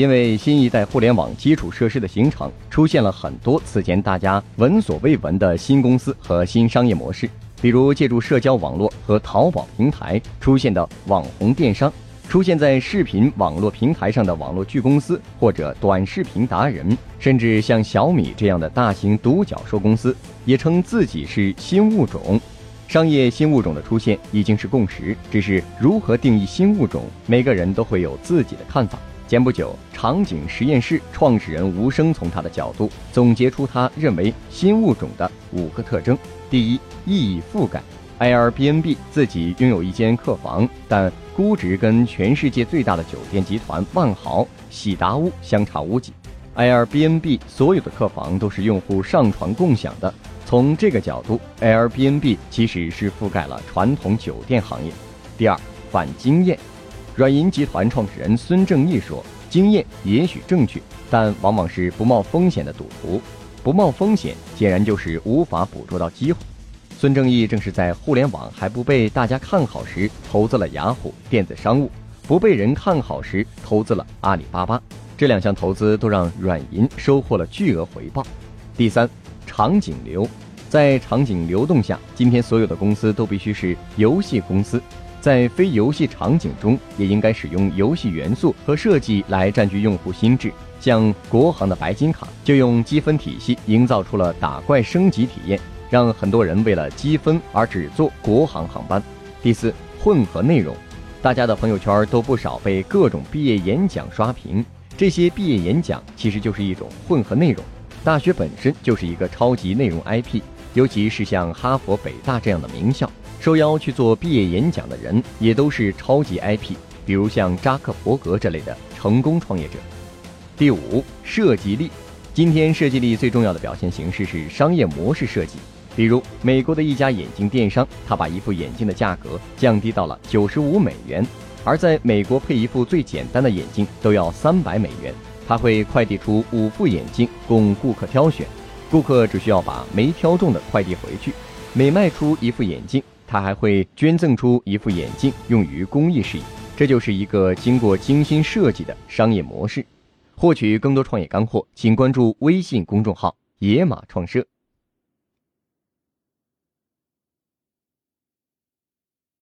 因为新一代互联网基础设施的形成，出现了很多此前大家闻所未闻的新公司和新商业模式，比如借助社交网络和淘宝平台出现的网红电商，出现在视频网络平台上的网络剧公司或者短视频达人，甚至像小米这样的大型独角兽公司，也称自己是新物种。商业新物种的出现已经是共识，只是如何定义新物种，每个人都会有自己的看法。前不久，场景实验室创始人吴声从他的角度总结出他认为新物种的五个特征：第一，意义覆盖。Airbnb 自己拥有一间客房，但估值跟全世界最大的酒店集团万豪、喜达屋相差无几。Airbnb 所有的客房都是用户上传共享的。从这个角度，Airbnb 其实是覆盖了传统酒店行业。第二，反经验。软银集团创始人孙正义说：“经验也许正确，但往往是不冒风险的赌徒。不冒风险，显然就是无法捕捉到机会。”孙正义正是在互联网还不被大家看好时，投资了雅虎电子商务；不被人看好时，投资了阿里巴巴。这两项投资都让软银收获了巨额回报。第三，场景流，在场景流动下，今天所有的公司都必须是游戏公司。在非游戏场景中，也应该使用游戏元素和设计来占据用户心智。像国航的白金卡，就用积分体系营造出了打怪升级体验，让很多人为了积分而只坐国航航班。第四，混合内容，大家的朋友圈都不少被各种毕业演讲刷屏，这些毕业演讲其实就是一种混合内容。大学本身就是一个超级内容 IP，尤其是像哈佛、北大这样的名校。受邀去做毕业演讲的人也都是超级 IP，比如像扎克伯格这类的成功创业者。第五，设计力。今天设计力最重要的表现形式是商业模式设计。比如美国的一家眼镜电商，他把一副眼镜的价格降低到了九十五美元，而在美国配一副最简单的眼镜都要三百美元。他会快递出五副眼镜供顾客挑选，顾客只需要把没挑中的快递回去。每卖出一副眼镜。他还会捐赠出一副眼镜用于公益事业，这就是一个经过精心设计的商业模式。获取更多创业干货，请关注微信公众号“野马创社”。